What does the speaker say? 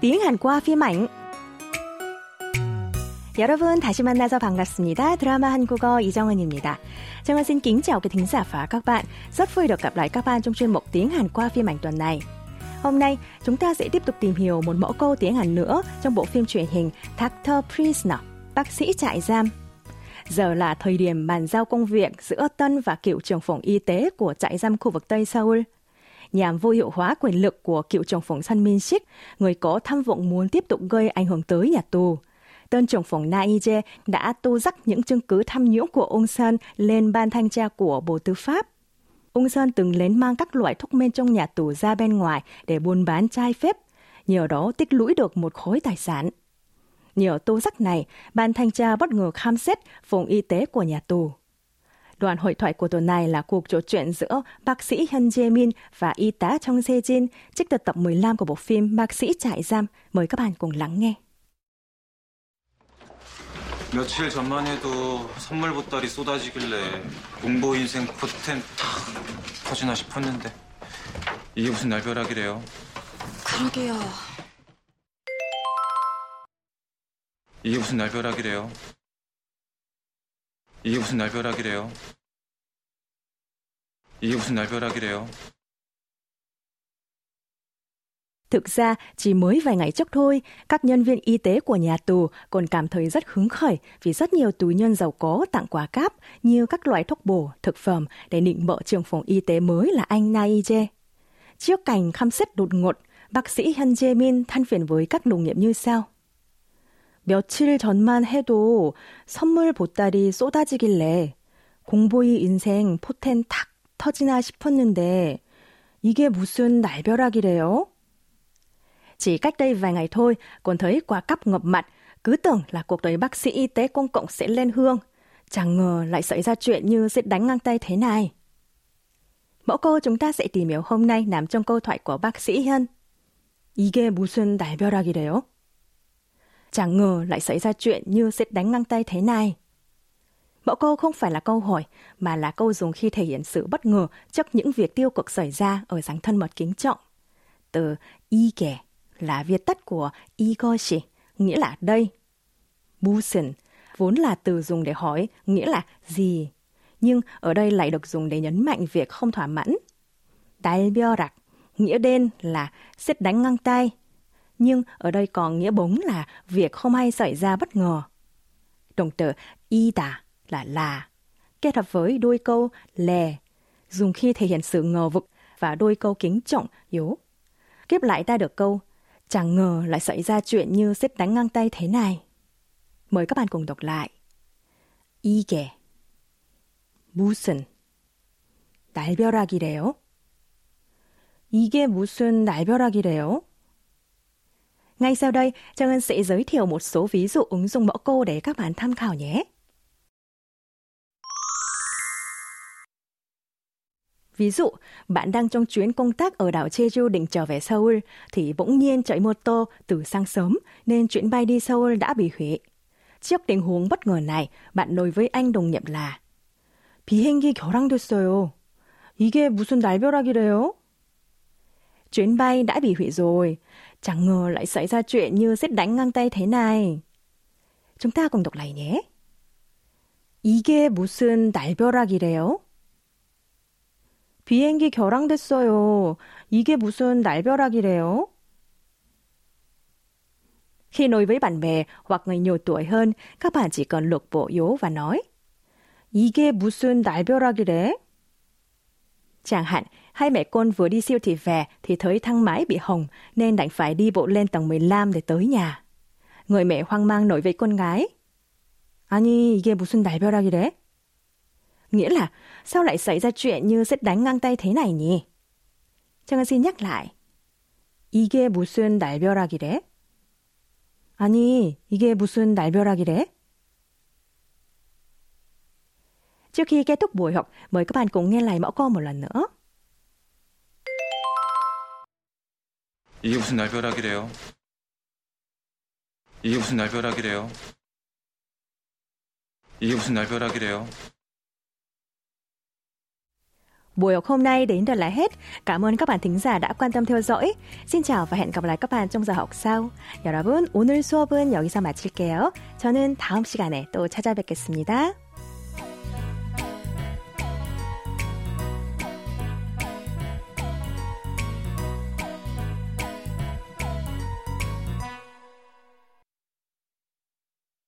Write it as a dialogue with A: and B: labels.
A: tiếng Hàn qua phim ảnh. 여러분 다시 만나서 반갑습니다. 드라마 한국어 이정은입니다. 정은 xin kính chào quý thính giả và các bạn. Rất vui được gặp lại các bạn trong chuyên mục tiếng Hàn qua phim ảnh tuần này. Hôm nay, chúng ta sẽ tiếp tục tìm hiểu một mẫu câu tiếng Hàn nữa trong bộ phim truyền hình Doctor Prisoner, bác sĩ trại giam. Giờ là thời điểm bàn giao công việc giữa Tân và cựu trưởng phòng y tế của trại giam khu vực Tây Seoul nhằm vô hiệu hóa quyền lực của cựu trưởng phòng Sun Min Sik, người có tham vọng muốn tiếp tục gây ảnh hưởng tới nhà tù. Tân trưởng phòng Na Ije đã tô rắc những chứng cứ tham nhũng của ông Sun lên ban thanh tra của Bộ Tư pháp. Ông Sun từng lén mang các loại thuốc men trong nhà tù ra bên ngoài để buôn bán trái phép, nhờ đó tích lũy được một khối tài sản. Nhờ tô rắc này, ban thanh tra bất ngờ khám xét phòng y tế của nhà tù. Đoạn hội thoại của tuần này là cuộc trò chuyện giữa bác sĩ Hyun Jae Min và y tá Trong Se Jin trích từ tập 15 của bộ phim Bác sĩ trại giam. Mời các bạn cùng lắng nghe.
B: 며칠 전만 해도 선물 보따리 쏟아지길래 공보 인생 포텐 탁 터지나 싶었는데 이게 무슨 날벼락이래요.
C: 그러게요.
B: 이게 무슨 날벼락이래요. 이게 무슨 날벼락이래요. 이게 무슨 날벼락이래요.
A: Thực ra, chỉ mới vài ngày trước thôi, các nhân viên y tế của nhà tù còn cảm thấy rất hứng khởi vì rất nhiều tù nhân giàu có tặng quà cáp như các loại thuốc bổ, thực phẩm để định bợ trưởng phòng y tế mới là anh Naije. Trước cảnh khám xét đột ngột, bác sĩ Hyun Jae Min than phiền với các đồng nghiệp như sau. 며칠 전만 해도 선물 보따리 쏟아지길래 공보이 인생 포텐 탁 터지나 싶었는데 이게 무슨 날벼락이래요? Chỉ cách đây vài ngày thôi, còn thấy quả cắp ngập mặt, cứ tưởng là cuộc đời bác sĩ y tế công cộng sẽ lên hương. Chẳng ngờ lại xảy ra chuyện như giết đánh ngang tay thế này. Mẫu câu chúng ta sẽ tìm hiểu hôm nay nằm trong câu thoại của bác sĩ Hiên. 이게 무슨 날벼락이래요? Chẳng ngờ lại xảy ra chuyện như giết đánh ngang tay thế này. Mẫu câu không phải là câu hỏi, mà là câu dùng khi thể hiện sự bất ngờ trước những việc tiêu cực xảy ra ở dáng thân mật kính trọng. Từ y kẻ là viết tắt của igoshi, nghĩa là đây. Busen vốn là từ dùng để hỏi, nghĩa là gì. Nhưng ở đây lại được dùng để nhấn mạnh việc không thỏa mãn. Dalbiorak, nghĩa đen là xếp đánh ngang tay. Nhưng ở đây còn nghĩa bóng là việc không hay xảy ra bất ngờ. Đồng tử y tả là là, kết hợp với đôi câu lè, dùng khi thể hiện sự ngờ vực và đôi câu kính trọng, yếu. Kiếp lại ta được câu Chẳng ngờ lại xảy ra chuyện như xếp đánh ngang tay thế này. Mời các bạn cùng đọc lại. 이게 무슨 날벼락이래요? 이게 무슨 날벼락이래요? Ngay sau đây, Trang Ân sẽ giới thiệu một số ví dụ ứng dụng mẫu câu để các bạn tham khảo nhé. Ví dụ, bạn đang trong chuyến công tác ở đảo Jeju định trở về Seoul, thì bỗng nhiên chạy mô tô từ sáng sớm nên chuyến bay đi Seoul đã bị hủy. Trước tình huống bất ngờ này, bạn nói với anh đồng nghiệp là 비행기 결항됐어요. 이게 무슨 날벼락이래요? Chuyến bay đã bị hủy rồi. Chẳng ngờ lại xảy ra chuyện như xét đánh ngang tay thế này. Chúng ta cùng đọc lại nhé. 이게 무슨 날벼락이래요? 비행기 결항됐어요. 이게 무슨 날벼락이래요? Khi nói với bạn bè hoặc người nhiều tuổi hơn, các bạn chỉ cần lược bộ yếu và nói 이게 무슨 날벼락이래? Chẳng hạn, hai mẹ con vừa đi siêu thị về thì thấy thang máy bị hỏng nên đành phải đi bộ lên tầng 15 để tới nhà. Người mẹ hoang mang nói với con gái. 아니, 이게 무슨 날벼락이래? Nghĩa là, sao lại xảy ra chuyện như xét đánh ngang tay thế này nhỉ? Trang xin nhắc lại. 이게 무슨 날벼락이래? 아니, 이게 무슨 날벼락이래? Trước khi kết thúc buổi học, mời các bạn cùng nghe lại mẫu câu một lần nữa.
B: 이게 무슨 날벼락이래요. 이게 무슨 날벼락이래요. 이게 무슨 날벼락이래요.
A: Buổi học hôm nay đến đây là hết. Cảm ơn các bạn thính giả đã quan tâm theo dõi. Xin chào và hẹn gặp lại các bạn trong giờ học sau. 여러분, 오늘 수업은 여기서 마칠게요. 저는 다음 시간에 또 찾아뵙겠습니다.